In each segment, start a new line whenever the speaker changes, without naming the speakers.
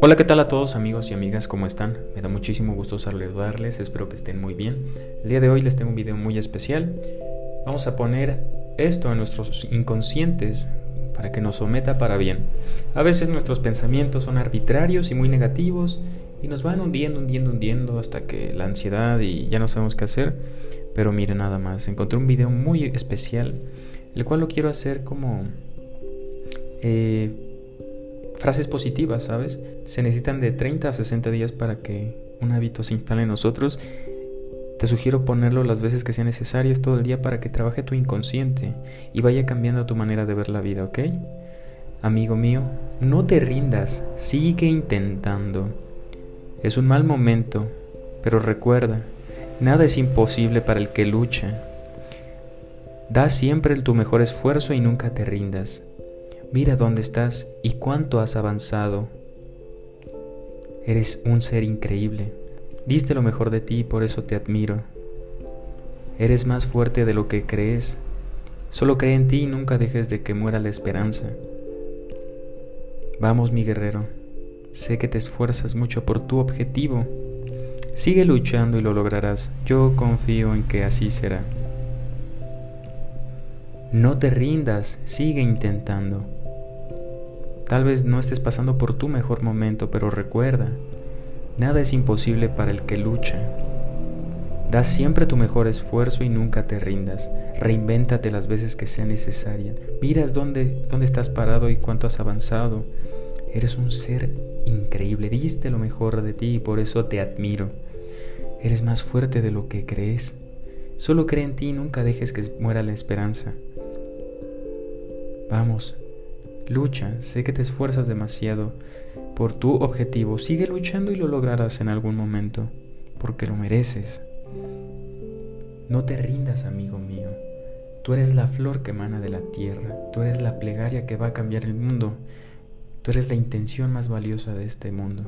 Hola, ¿qué tal a todos amigos y amigas? ¿Cómo están? Me da muchísimo gusto saludarles, espero que estén muy bien. El día de hoy les tengo un video muy especial. Vamos a poner esto en nuestros inconscientes para que nos someta para bien. A veces nuestros pensamientos son arbitrarios y muy negativos y nos van hundiendo, hundiendo, hundiendo hasta que la ansiedad y ya no sabemos qué hacer. Pero miren nada más, encontré un video muy especial, el cual lo quiero hacer como... Eh, frases positivas, ¿sabes? Se necesitan de 30 a 60 días para que un hábito se instale en nosotros. Te sugiero ponerlo las veces que sean necesarias todo el día para que trabaje tu inconsciente y vaya cambiando tu manera de ver la vida, ¿ok? Amigo mío, no te rindas, sigue intentando. Es un mal momento, pero recuerda, nada es imposible para el que lucha. Da siempre tu mejor esfuerzo y nunca te rindas. Mira dónde estás y cuánto has avanzado. Eres un ser increíble. Diste lo mejor de ti y por eso te admiro. Eres más fuerte de lo que crees. Solo cree en ti y nunca dejes de que muera la esperanza. Vamos, mi guerrero. Sé que te esfuerzas mucho por tu objetivo. Sigue luchando y lo lograrás. Yo confío en que así será. No te rindas, sigue intentando. Tal vez no estés pasando por tu mejor momento, pero recuerda, nada es imposible para el que lucha. Da siempre tu mejor esfuerzo y nunca te rindas. Reinvéntate las veces que sea necesaria. Miras dónde, dónde estás parado y cuánto has avanzado. Eres un ser increíble. Diste lo mejor de ti y por eso te admiro. Eres más fuerte de lo que crees. Solo cree en ti y nunca dejes que muera la esperanza. Vamos, Lucha, sé que te esfuerzas demasiado por tu objetivo. Sigue luchando y lo lograrás en algún momento, porque lo mereces. No te rindas, amigo mío. Tú eres la flor que emana de la tierra. Tú eres la plegaria que va a cambiar el mundo. Tú eres la intención más valiosa de este mundo.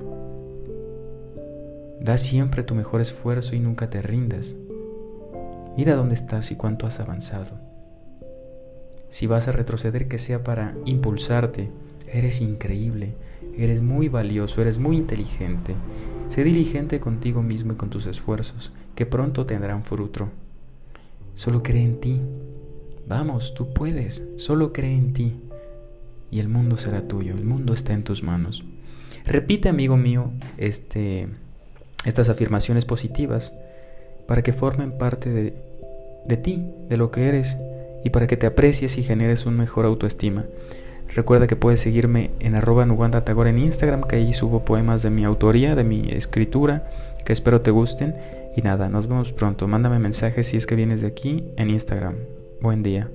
Da siempre tu mejor esfuerzo y nunca te rindas. Mira dónde estás y cuánto has avanzado. Si vas a retroceder, que sea para impulsarte. Eres increíble, eres muy valioso, eres muy inteligente. Sé diligente contigo mismo y con tus esfuerzos, que pronto tendrán fruto. Solo cree en ti. Vamos, tú puedes, solo cree en ti. Y el mundo será tuyo, el mundo está en tus manos. Repite, amigo mío, este, estas afirmaciones positivas para que formen parte de, de ti, de lo que eres y para que te aprecies y generes un mejor autoestima. Recuerda que puedes seguirme en arroba Nuganda Tagore en Instagram, que ahí subo poemas de mi autoría, de mi escritura, que espero te gusten. Y nada, nos vemos pronto. Mándame mensajes si es que vienes de aquí en Instagram. Buen día.